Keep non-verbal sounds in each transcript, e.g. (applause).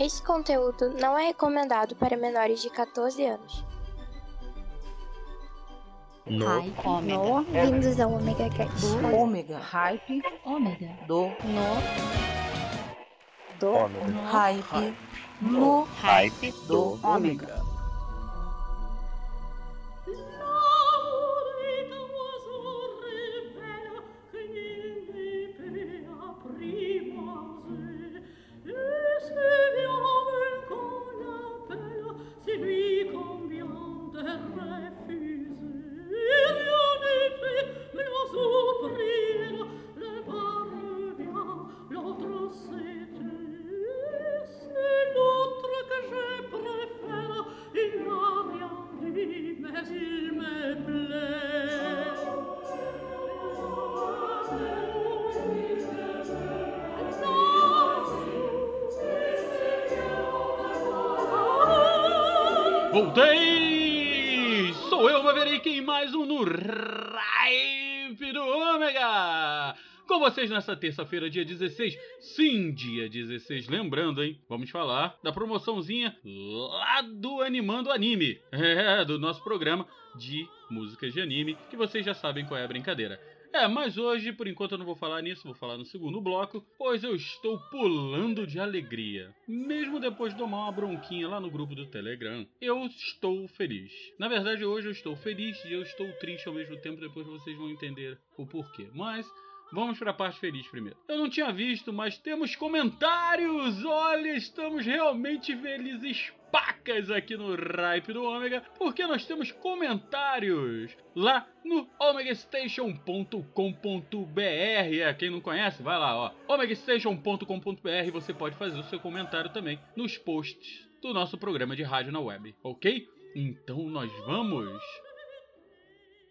Esse conteúdo não é recomendado para menores de 14 anos. No. Hype. No. Bem-vindos ao Omega Cast. Do. Ômega. Hype. Ômega. Do. No. Do. Ômega. Hype. No. Hype Do. Ômega. Nessa terça-feira, dia 16. Sim, dia 16. Lembrando, hein? Vamos falar da promoçãozinha lá do Animando Anime. É, do nosso programa de músicas de anime, que vocês já sabem qual é a brincadeira. É, mas hoje, por enquanto, eu não vou falar nisso, vou falar no segundo bloco, pois eu estou pulando de alegria. Mesmo depois de tomar uma bronquinha lá no grupo do Telegram, eu estou feliz. Na verdade, hoje eu estou feliz e eu estou triste ao mesmo tempo, depois vocês vão entender o porquê. Mas. Vamos para a parte feliz primeiro. Eu não tinha visto, mas temos comentários! Olha, estamos realmente felizes pacas aqui no Ripe do Ômega, porque nós temos comentários lá no omegastation.com.br. É, quem não conhece, vai lá, ó. omegastation.com.br, você pode fazer o seu comentário também nos posts do nosso programa de rádio na web, ok? Então nós vamos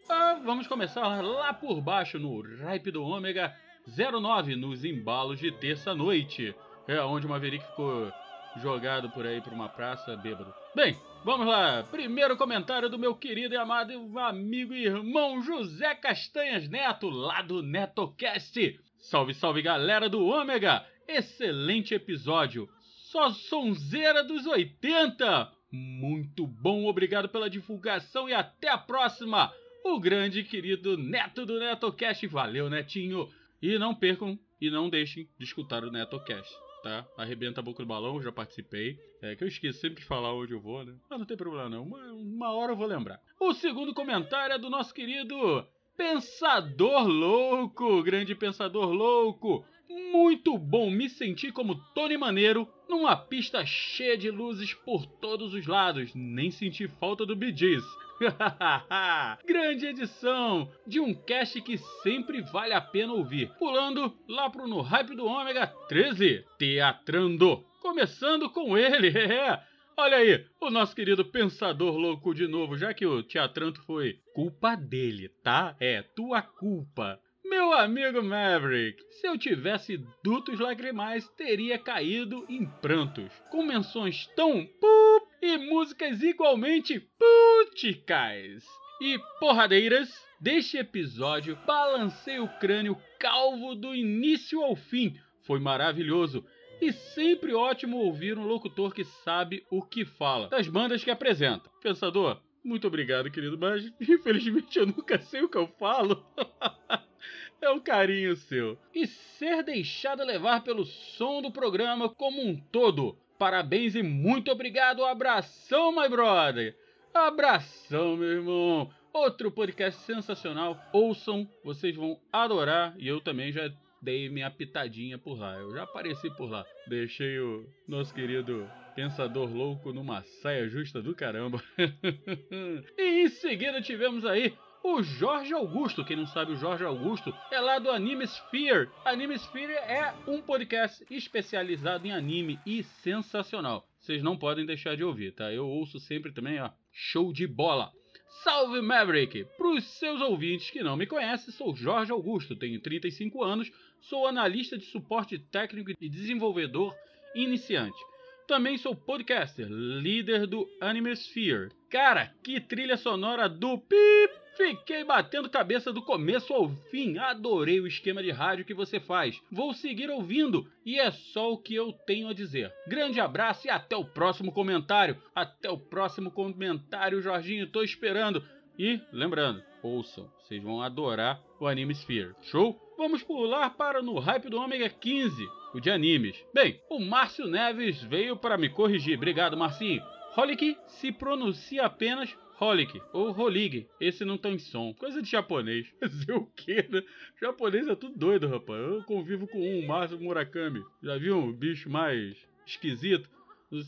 ah, vamos começar lá por baixo no Ripe do Ômega 09, nos embalos de terça-noite. É onde o Maverick ficou jogado por aí por uma praça bêbado. Bem, vamos lá. Primeiro comentário do meu querido e amado amigo e irmão José Castanhas Neto, lá do NetoCast. Salve, salve galera do Ômega! Excelente episódio. Só sonzeira dos 80! Muito bom, obrigado pela divulgação e até a próxima! O grande querido Neto do NetoCast. Valeu, Netinho! E não percam e não deixem de escutar o NetoCast, tá? Arrebenta a boca do balão, já participei. É que eu esqueço sempre de falar onde eu vou, né? Mas não tem problema não, uma, uma hora eu vou lembrar. O segundo comentário é do nosso querido Pensador Louco, grande Pensador Louco. Muito bom me sentir como Tony Maneiro numa pista cheia de luzes por todos os lados. Nem senti falta do Gees. (laughs) Grande edição de um cast que sempre vale a pena ouvir. Pulando lá pro No Hype do Ômega 13, Teatrando. Começando com ele, (laughs) é. Olha aí, o nosso querido Pensador Louco de novo, já que o Teatranto foi culpa dele, tá? É, tua culpa. Meu amigo Maverick, se eu tivesse dutos lacrimais, teria caído em prantos, com menções tão pup e músicas igualmente puticais e porradeiras. Deste episódio, balancei o crânio calvo do início ao fim. Foi maravilhoso e sempre ótimo ouvir um locutor que sabe o que fala, das bandas que apresenta. Pensador, muito obrigado, querido, mas infelizmente eu nunca sei o que eu falo. (laughs) É um carinho seu. E ser deixado levar pelo som do programa como um todo. Parabéns e muito obrigado. Abração, my brother. Abração, meu irmão. Outro podcast sensacional. Ouçam, vocês vão adorar. E eu também já dei minha pitadinha por lá. Eu já apareci por lá. Deixei o nosso querido Pensador Louco numa saia justa do caramba. (laughs) e em seguida tivemos aí o Jorge Augusto. Quem não sabe, o Jorge Augusto é lá do Anime Sphere. Anime Sphere é um podcast especializado em anime e sensacional. Vocês não podem deixar de ouvir, tá? Eu ouço sempre também, ó. Show de bola! Salve Maverick! Para os seus ouvintes que não me conhecem, sou Jorge Augusto, tenho 35 anos, sou analista de suporte técnico e desenvolvedor iniciante. Também sou podcaster, líder do Anime Sphere. Cara, que trilha sonora do Pip Fiquei batendo cabeça do começo ao fim. Adorei o esquema de rádio que você faz. Vou seguir ouvindo e é só o que eu tenho a dizer. Grande abraço e até o próximo comentário. Até o próximo comentário, Jorginho. Tô esperando. E lembrando, ouçam, vocês vão adorar o Anime Sphere. Show? Vamos pular para no Hype do Ômega 15, o de animes. Bem, o Márcio Neves veio para me corrigir. Obrigado, Marcinho. Holic se pronuncia apenas Holic ou Holig. Esse não tem som. Coisa de japonês. (laughs) Fazer o quê, né? Japonês é tudo doido, rapaz. Eu convivo com um, Márcio Murakami. Já viu um bicho mais esquisito?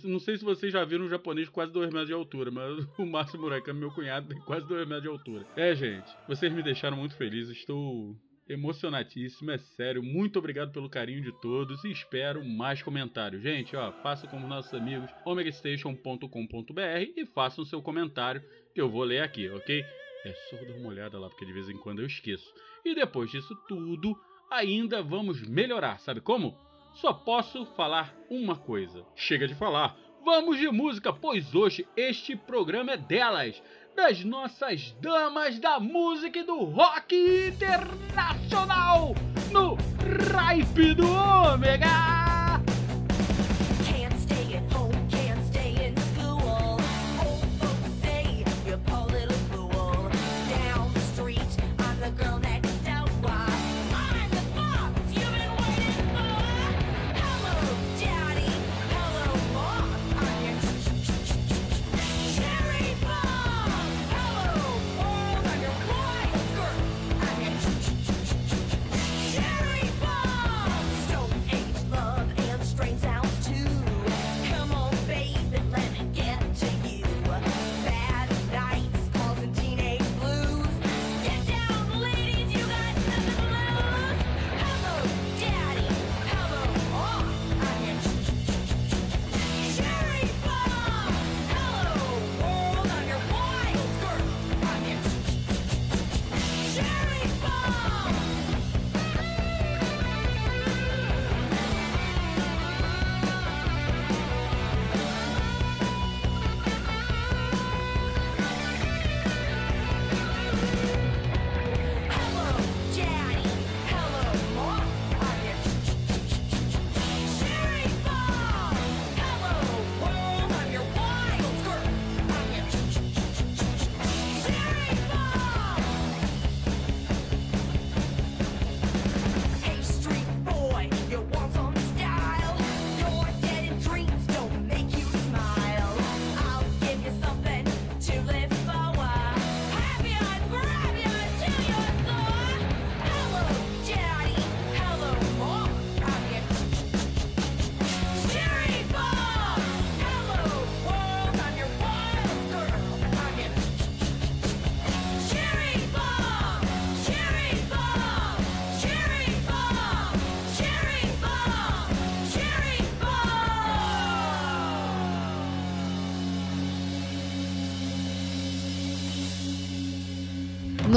Não sei se vocês já viram um japonês quase 2 metros de altura, mas (laughs) o Márcio Murakami, meu cunhado, tem quase 2 metros de altura. É, gente, vocês me deixaram muito feliz. Estou emocionatíssimo, é sério. Muito obrigado pelo carinho de todos e espero mais comentários. Gente, ó, faça como nossos amigos omegastation.com.br e façam seu comentário que eu vou ler aqui, ok? É só dar uma olhada lá, porque de vez em quando eu esqueço. E depois disso tudo, ainda vamos melhorar, sabe como? Só posso falar uma coisa. Chega de falar. Vamos de música, pois hoje este programa é delas, das nossas damas da música e do rock internacional, no Ripe do Ômega!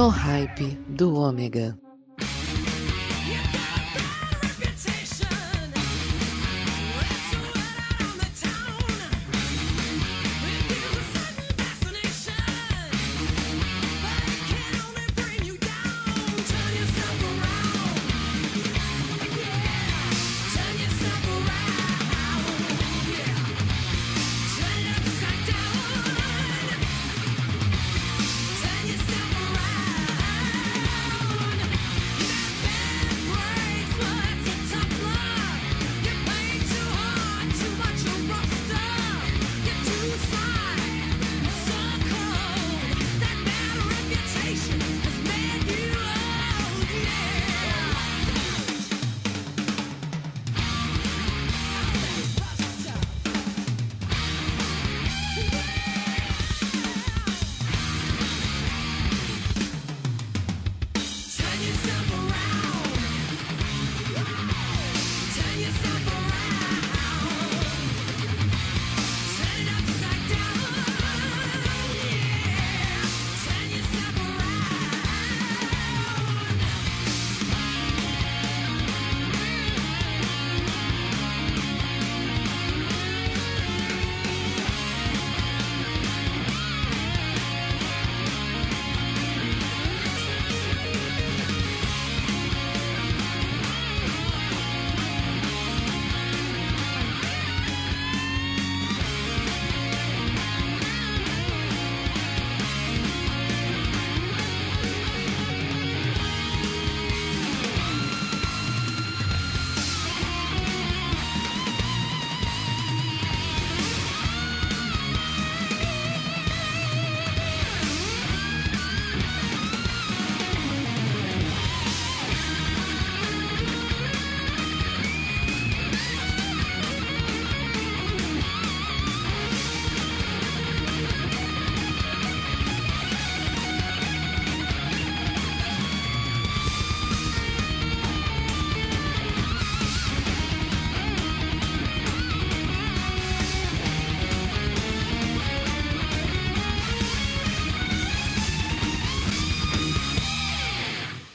No hype do Ômega.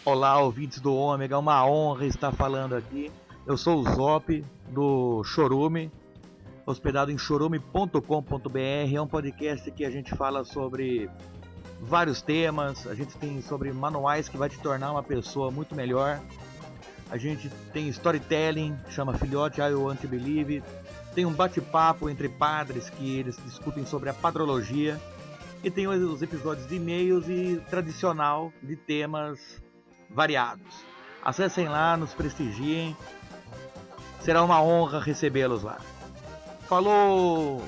Olá, ouvintes do Ômega, uma honra estar falando aqui. Eu sou o Zop do Chorume, hospedado em chorume.com.br. É um podcast que a gente fala sobre vários temas. A gente tem sobre manuais que vai te tornar uma pessoa muito melhor. A gente tem storytelling, chama Filhote I Want to Believe. Tem um bate-papo entre padres que eles discutem sobre a padrologia. E tem os episódios de e-mails e tradicional de temas variados. Acessem lá, nos prestigiem. Será uma honra recebê-los lá. Falou!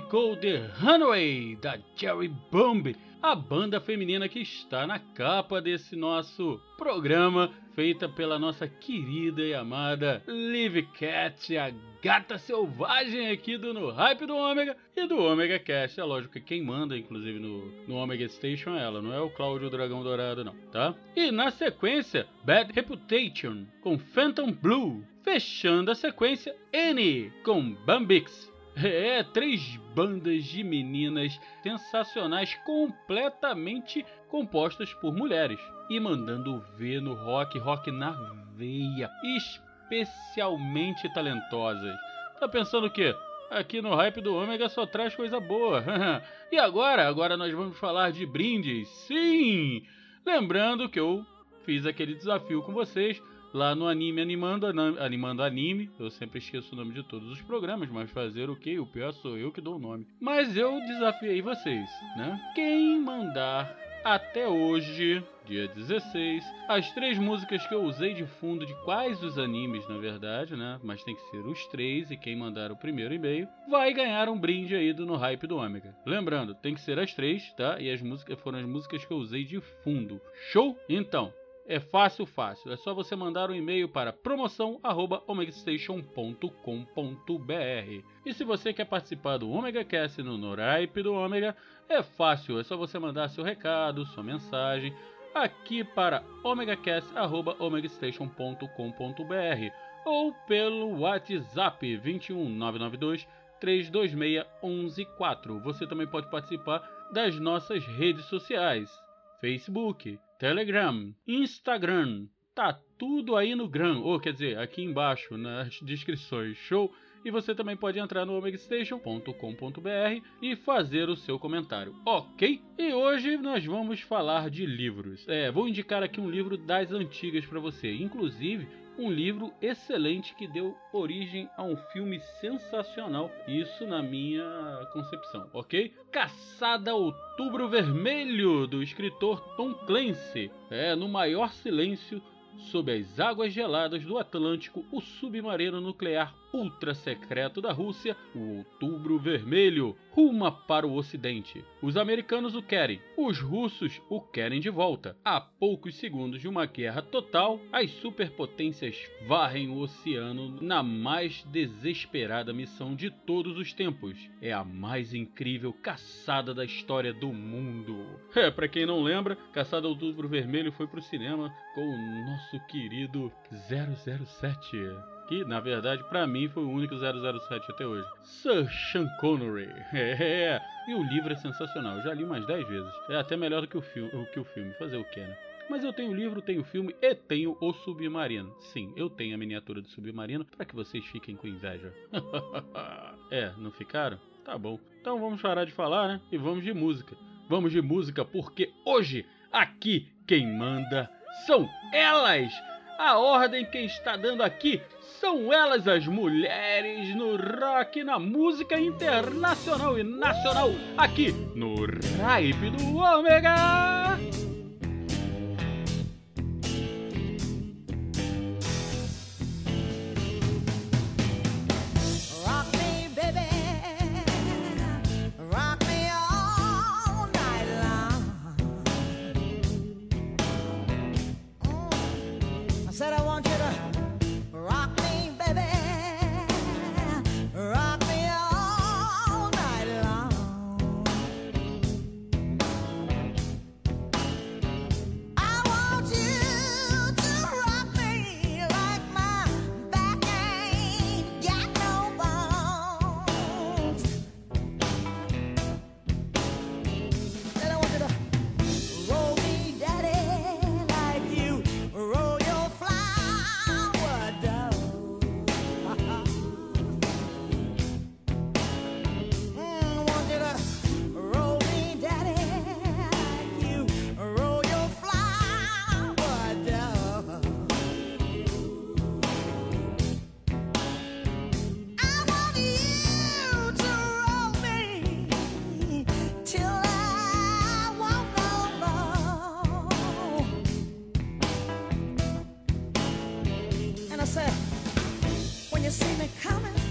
Ficou The Runaway da Jerry Bomb, a banda feminina que está na capa desse nosso programa, feita pela nossa querida e amada Liv Cat, a gata selvagem aqui do No Hype do Ômega e do Ômega Cast. É lógico que quem manda, inclusive, no, no Omega Station é ela, não é o Cláudio Dragão Dourado, não, tá? E na sequência, Bad Reputation com Phantom Blue. Fechando a sequência, N com Bambix. É, três bandas de meninas sensacionais, completamente compostas por mulheres. E mandando ver no rock, rock na veia, especialmente talentosas. Tá pensando o quê? Aqui no Hype do Ômega só traz coisa boa. (laughs) e agora? Agora nós vamos falar de brindes. Sim! Lembrando que eu fiz aquele desafio com vocês lá no Anime Animando, Animando Anime. Eu sempre esqueço o nome de todos os programas, mas fazer o que? O pior sou eu que dou o nome. Mas eu desafiei vocês, né? Quem mandar até hoje, dia 16, as três músicas que eu usei de fundo de quais os animes, na verdade, né? Mas tem que ser os três e quem mandar o primeiro e-mail vai ganhar um brinde aí do No Hype do Ômega. Lembrando, tem que ser as três, tá? E as músicas foram as músicas que eu usei de fundo. Show? Então, é fácil, fácil. É só você mandar um e-mail para promoção@omegastation.com.br. E se você quer participar do Omega Cast no Noraipe do Ômega, é fácil. É só você mandar seu recado, sua mensagem aqui para omegastation@omegastation.com.br ou pelo WhatsApp 21992 326 114. Você também pode participar das nossas redes sociais: Facebook, Telegram, Instagram. Tá tudo aí no Gram, ou quer dizer, aqui embaixo nas descrições. Show? E você também pode entrar no omegastation.com.br e fazer o seu comentário, ok? E hoje nós vamos falar de livros. É, vou indicar aqui um livro das antigas para você, inclusive um livro excelente que deu origem a um filme sensacional, isso na minha concepção, ok? Caçada Outubro Vermelho, do escritor Tom Clancy. É, no maior silêncio, sob as águas geladas do Atlântico, o submarino nuclear ultra secreto da Rússia, o Outubro Vermelho, ruma para o Ocidente. Os americanos o querem, os russos o querem de volta. A poucos segundos de uma guerra total, as superpotências varrem o oceano na mais desesperada missão de todos os tempos. É a mais incrível caçada da história do mundo. É, para quem não lembra, Caçada ao Outubro Vermelho foi pro cinema com o nosso querido 007 que na verdade para mim foi o único 007 até hoje. Sir Sean Connery. (laughs) É, e o livro é sensacional. Eu já li umas 10 vezes. É até melhor do que o filme, o que o filme. Fazer o que, né? Mas eu tenho o livro, tenho o filme e tenho o Submarino. Sim, eu tenho a miniatura do Submarino para que vocês fiquem com inveja. (laughs) é, não ficaram? Tá bom. Então vamos parar de falar, né? E vamos de música. Vamos de música porque hoje aqui quem manda são elas. A ordem que está dando aqui são elas as mulheres no rock, na música internacional e nacional, aqui no Ripe do Ômega. I said, when you see me coming,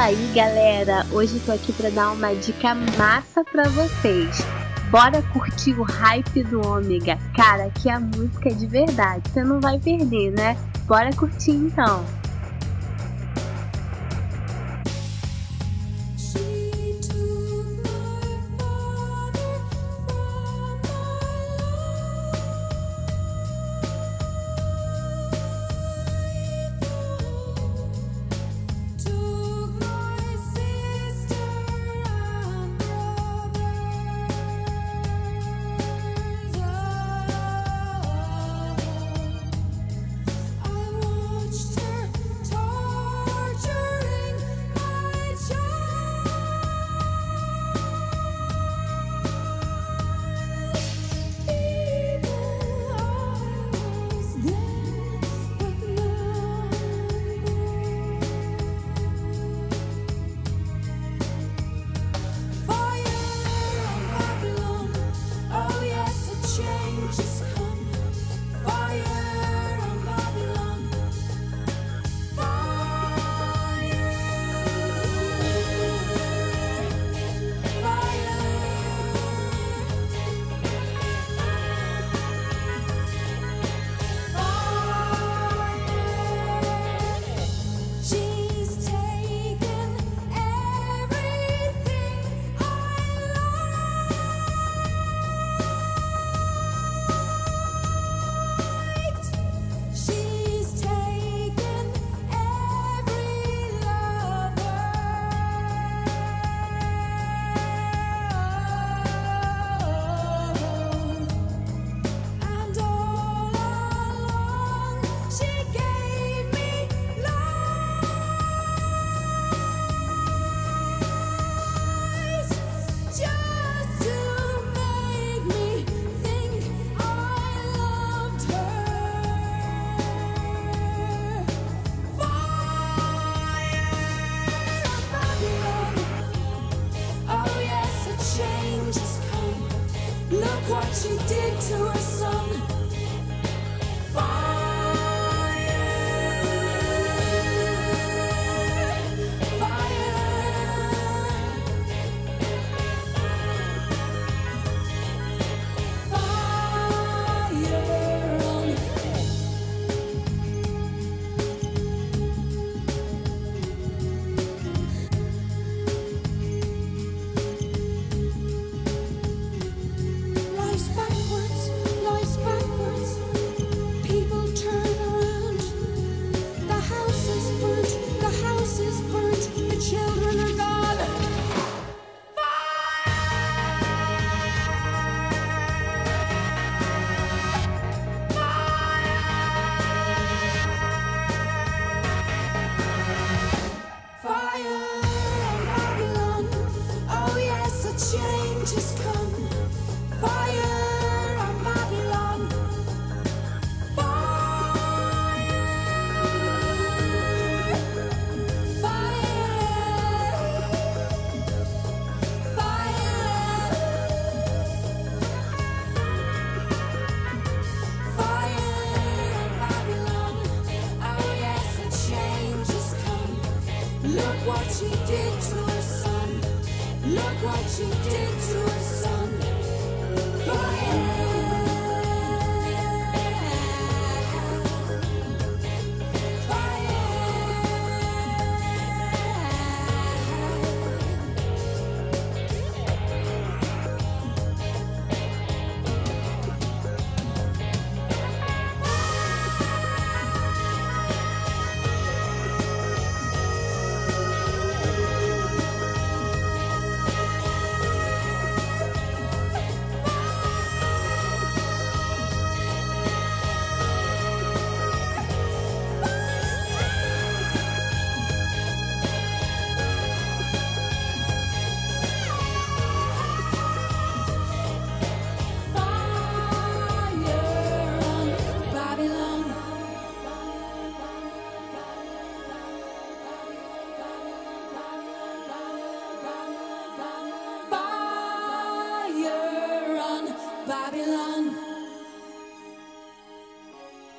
Fala aí, galera! Hoje eu tô aqui para dar uma dica massa para vocês. Bora curtir o hype do Ômega. Cara, que a música é de verdade, você não vai perder, né? Bora curtir então.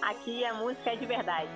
Aqui a música é de verdade.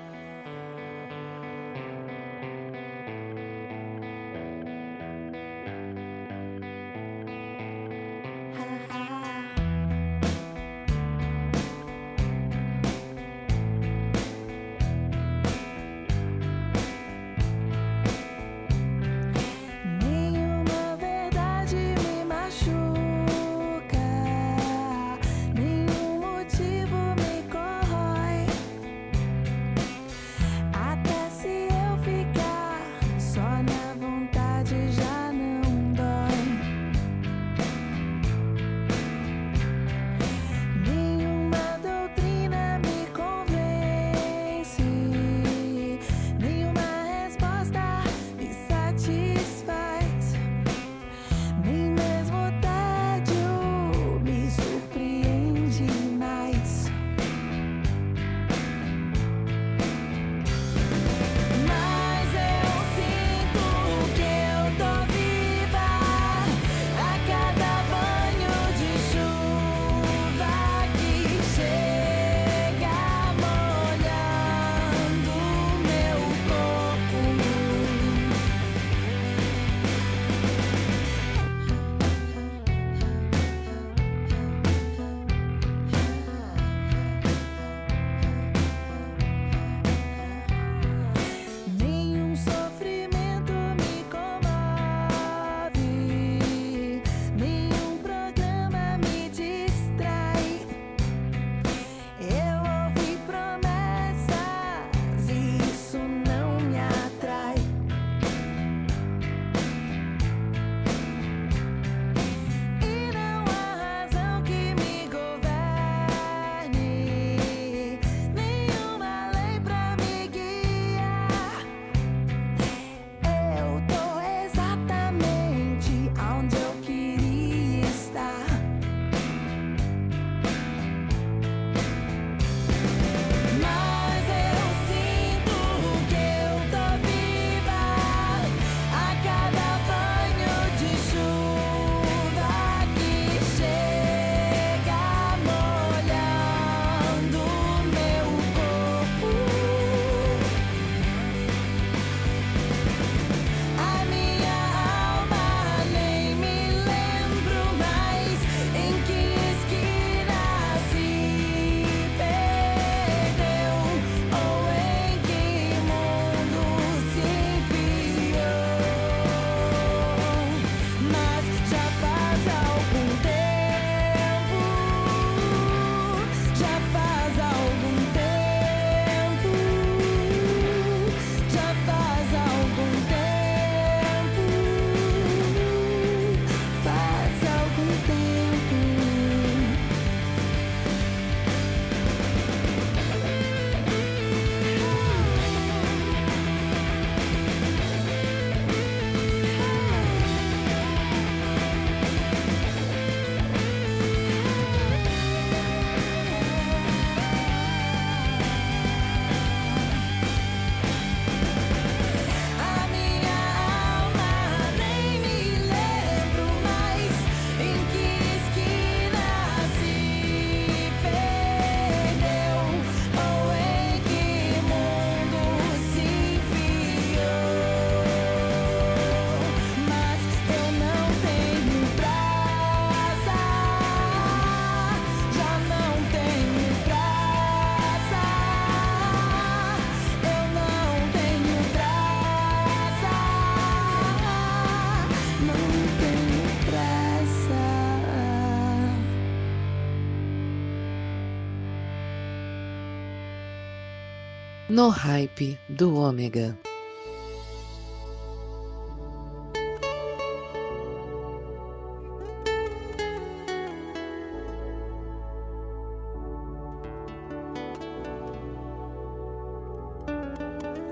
No hype do ômega.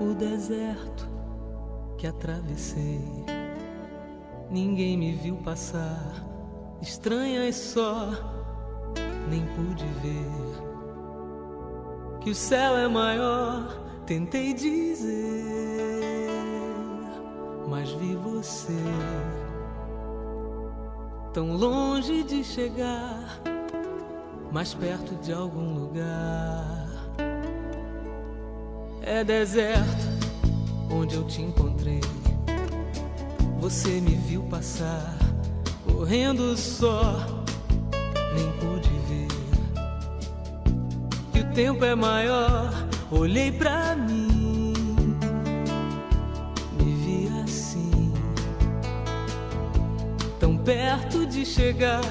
o deserto que atravessei. Ninguém me viu passar, estranhas só, nem pude ver que o céu é maior. Tentei dizer, mas vi você tão longe de chegar, mais perto de algum lugar. É deserto onde eu te encontrei. Você me viu passar, correndo só, nem pude tempo é maior, olhei pra mim, me vi assim, tão perto de chegar,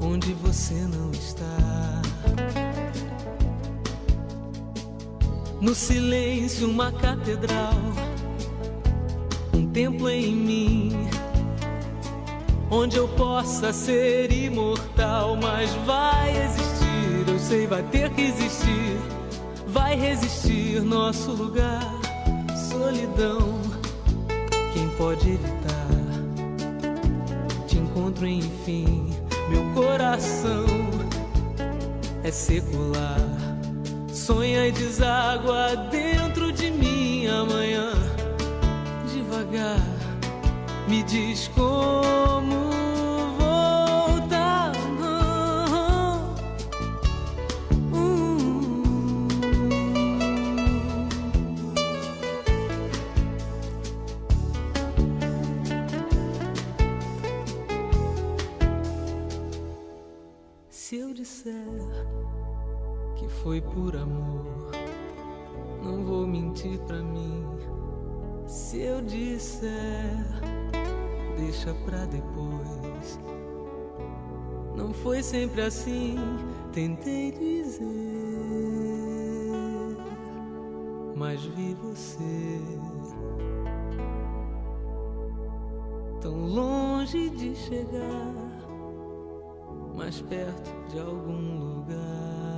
onde você não está. No silêncio, uma catedral, um templo em mim, onde eu possa ser imortal. Mas vai existir, eu sei, vai ter que existir, vai resistir nosso lugar. Solidão, quem pode evitar? Te encontro, enfim, meu coração é secular sonha e deságua dentro de mim amanhã. Devagar, me diz como deixa pra depois. Não foi sempre assim, tentei dizer, mas vi você tão longe de chegar, mais perto de algum lugar.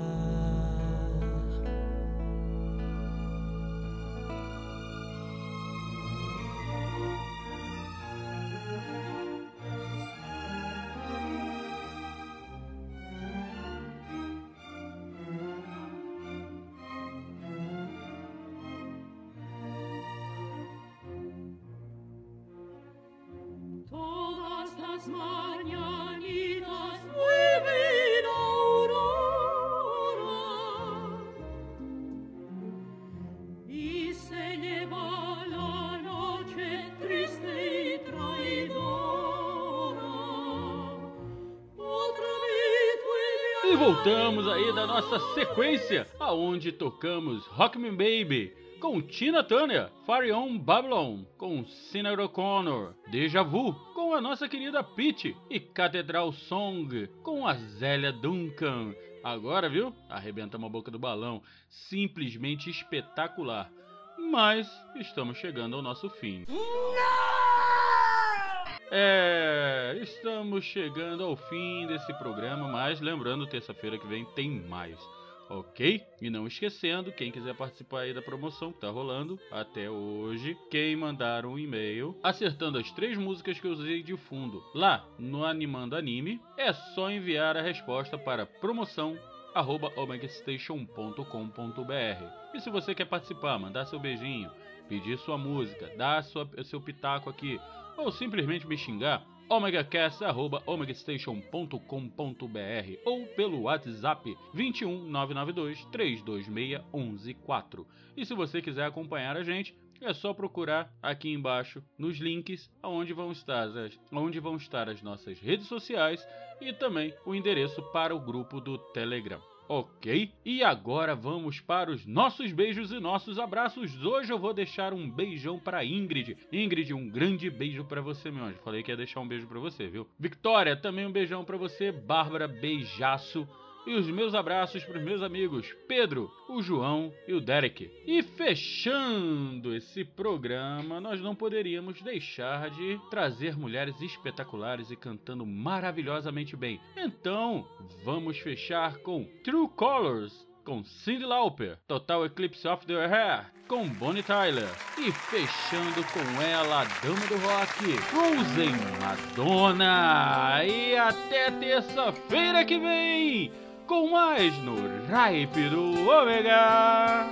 Voltamos aí da nossa sequência, aonde tocamos Rockman Baby com Tina Turner, Fire on Babylon com Sinead O'Connor, Deja Vu com a nossa querida Peach e Catedral Song com a Zélia Duncan. Agora, viu? Arrebentamos a boca do balão. Simplesmente espetacular. Mas estamos chegando ao nosso fim. É, estamos chegando ao fim desse programa, mas lembrando, terça-feira que vem tem mais, ok? E não esquecendo, quem quiser participar aí da promoção que tá rolando até hoje, quem mandar um e-mail acertando as três músicas que eu usei de fundo lá no Animando Anime, é só enviar a resposta para promoção arroba omegastation.com.br. E se você quer participar, mandar seu beijinho, pedir sua música, dar sua, seu pitaco aqui, ou simplesmente me xingar, omegacast.omegastation.com.br ou pelo WhatsApp 21 992 326 114. E se você quiser acompanhar a gente, é só procurar aqui embaixo nos links onde vão estar as, onde vão estar as nossas redes sociais e também o endereço para o grupo do Telegram. Ok? E agora vamos para os nossos beijos e nossos abraços. Hoje eu vou deixar um beijão para Ingrid. Ingrid, um grande beijo para você, meu anjo. Falei que ia deixar um beijo para você, viu? Victoria, também um beijão para você. Bárbara, beijaço. E os meus abraços para os meus amigos Pedro, o João e o Derek. E fechando esse programa, nós não poderíamos deixar de trazer mulheres espetaculares e cantando maravilhosamente bem. Então, vamos fechar com True Colors com Cyndi Lauper, Total Eclipse of the Heart com Bonnie Tyler e fechando com ela, a dama do rock, Frozen Madonna. E até terça-feira que vem com mais no Ripe do Ômega.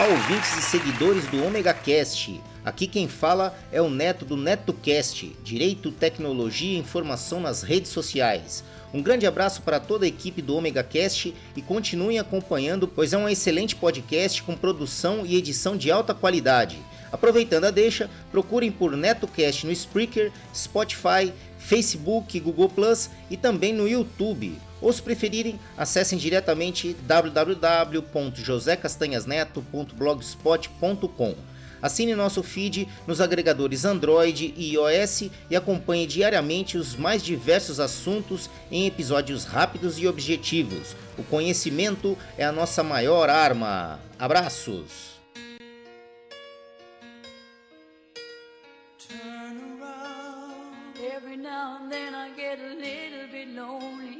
Olá, ouvintes e seguidores do Omega Cast. Aqui quem fala é o Neto do NetoCast, Direito, Tecnologia e Informação nas redes sociais. Um grande abraço para toda a equipe do Omega Cast e continuem acompanhando, pois é um excelente podcast com produção e edição de alta qualidade. Aproveitando a deixa, procurem por NetoCast no Spreaker, Spotify, Facebook, Google Plus e também no YouTube. Ou se preferirem, acessem diretamente www.josecastanhasneto.blogspot.com. Assine nosso feed nos agregadores Android e iOS e acompanhe diariamente os mais diversos assuntos em episódios rápidos e objetivos. O conhecimento é a nossa maior arma. Abraços! Lonely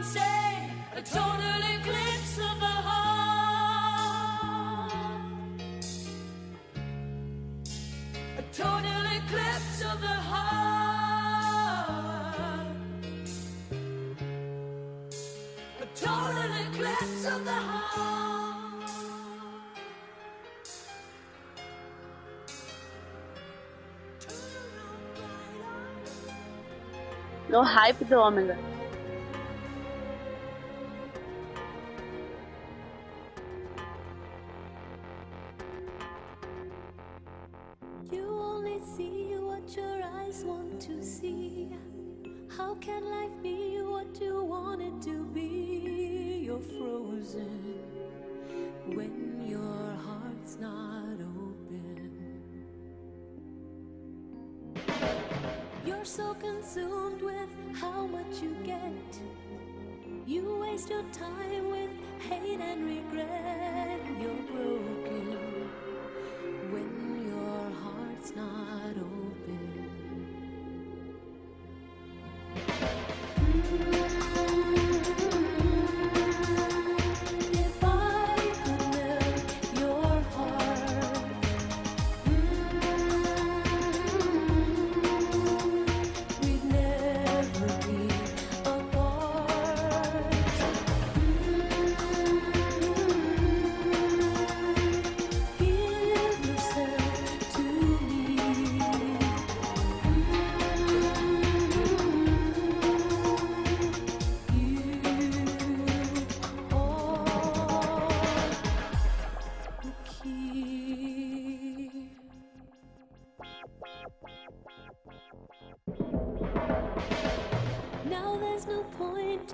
a total eclipse of the heart. A total eclipse of the heart. A total eclipse of the heart. No hype do Ômega.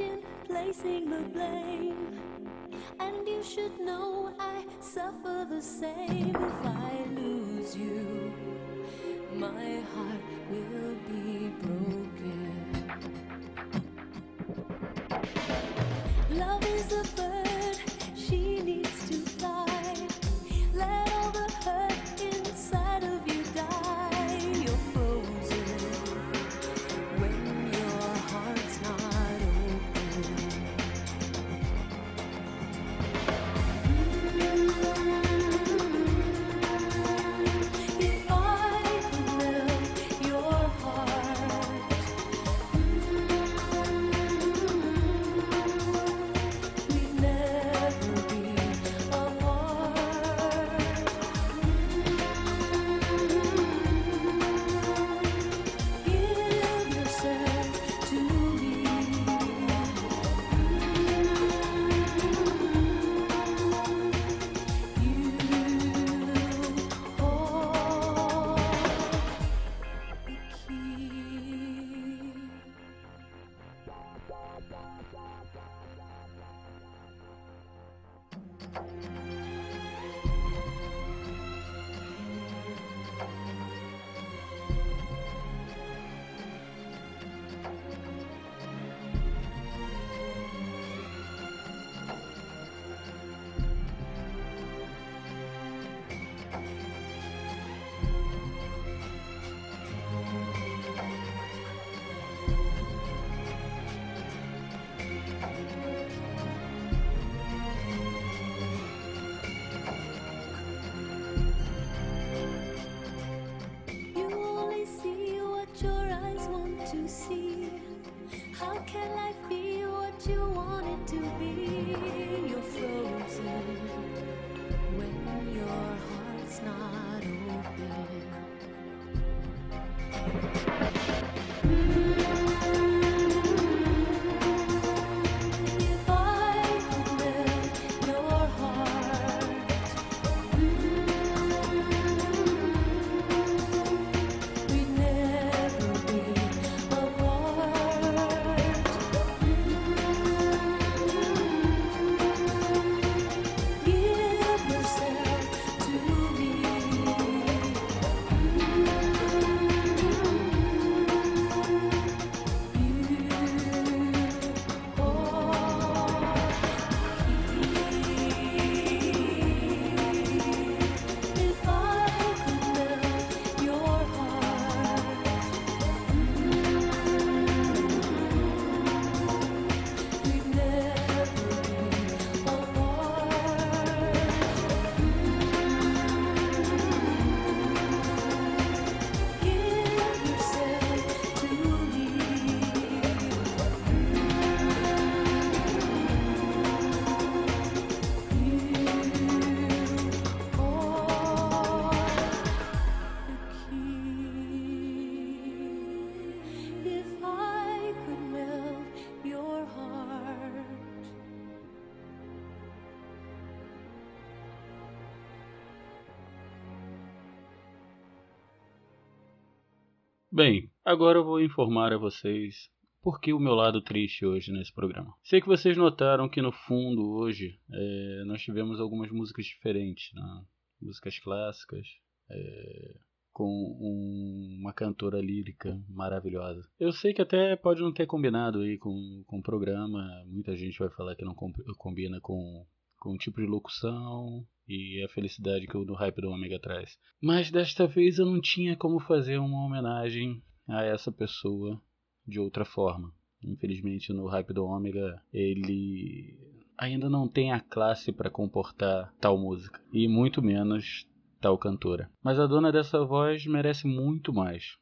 In placing the blame. And you should know I suffer the same if I lose you. My heart will be broken. Bem, agora eu vou informar a vocês por que o meu lado triste hoje nesse programa. Sei que vocês notaram que no fundo hoje é, nós tivemos algumas músicas diferentes, né? músicas clássicas, é, com um- uma cantora lírica maravilhosa. Eu sei que até pode não ter combinado aí com, com o programa, muita gente vai falar que não com- combina com, com o tipo de locução e a felicidade que o do Hype do Ômega traz. Mas desta vez eu não tinha como fazer uma homenagem a essa pessoa de outra forma. Infelizmente no Hype do Ômega ele ainda não tem a classe para comportar tal música e muito menos tal cantora. Mas a dona dessa voz merece muito mais.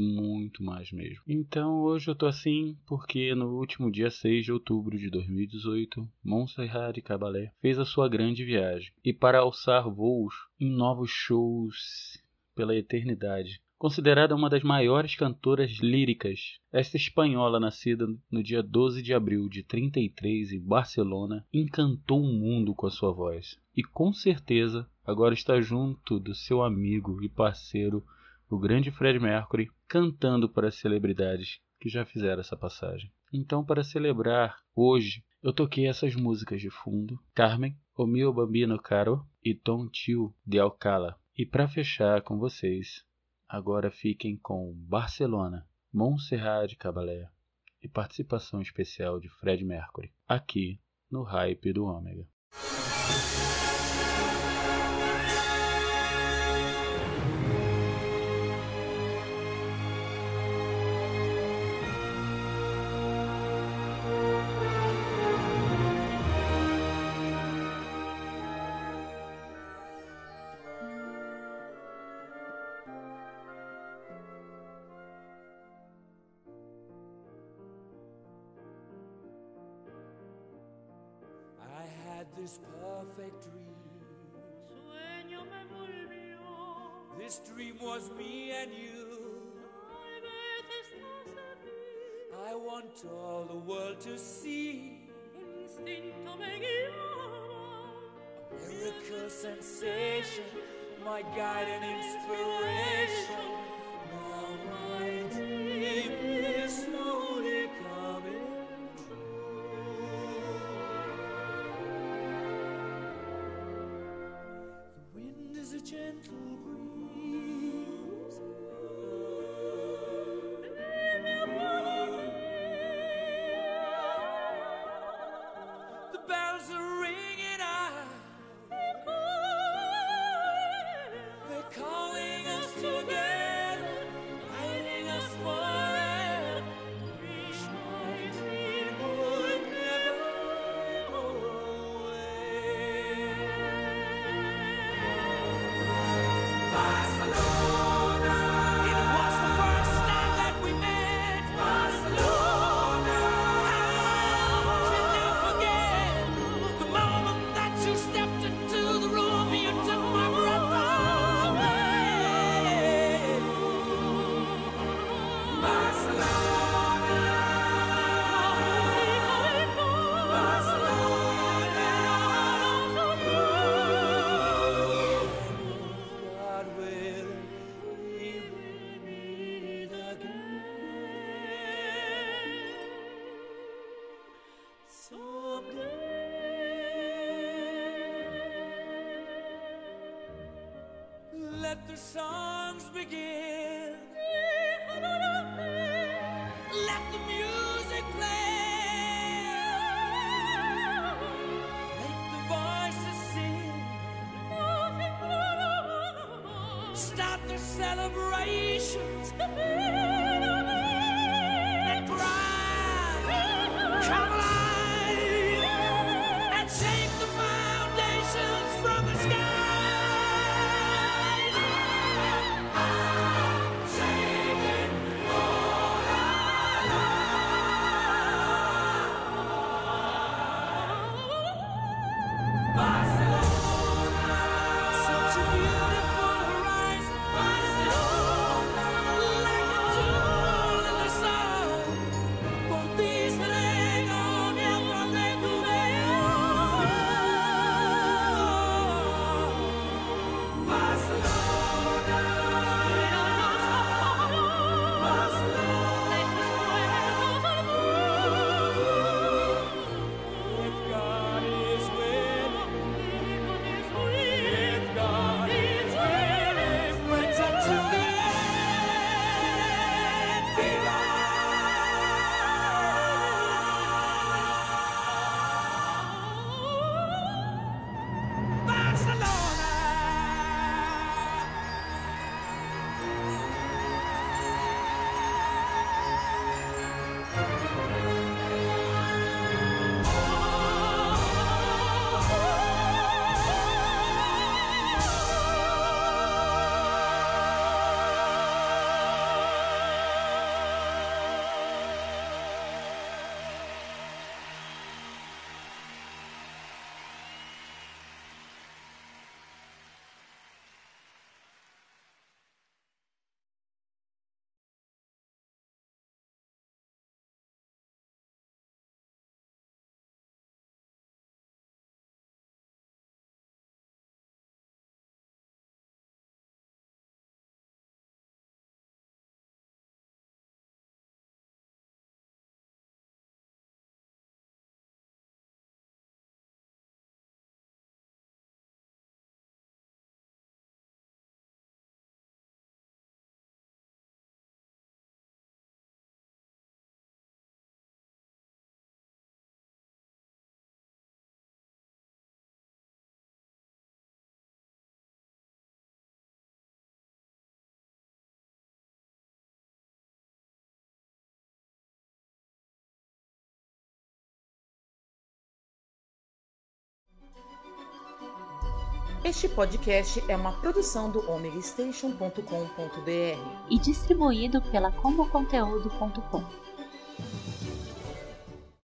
Muito mais mesmo. Então hoje eu tô assim porque no último dia 6 de outubro de 2018, Montserrat Caballé fez a sua grande viagem e para alçar voos em novos shows pela eternidade. Considerada uma das maiores cantoras líricas, esta espanhola nascida no dia 12 de abril de 33 em Barcelona encantou o mundo com a sua voz e com certeza agora está junto do seu amigo e parceiro, o grande Fred Mercury, cantando para as celebridades que já fizeram essa passagem. Então, para celebrar hoje, eu toquei essas músicas de fundo: Carmen, O Mio Bambino Caro e Tom Tio de Alcala. E para fechar com vocês, agora fiquem com Barcelona, Montserrat Caballé e participação especial de Fred Mercury, aqui no Hype do Ômega. Este podcast é uma produção do omegastation.com.br e distribuído pela comboconteúdo.com.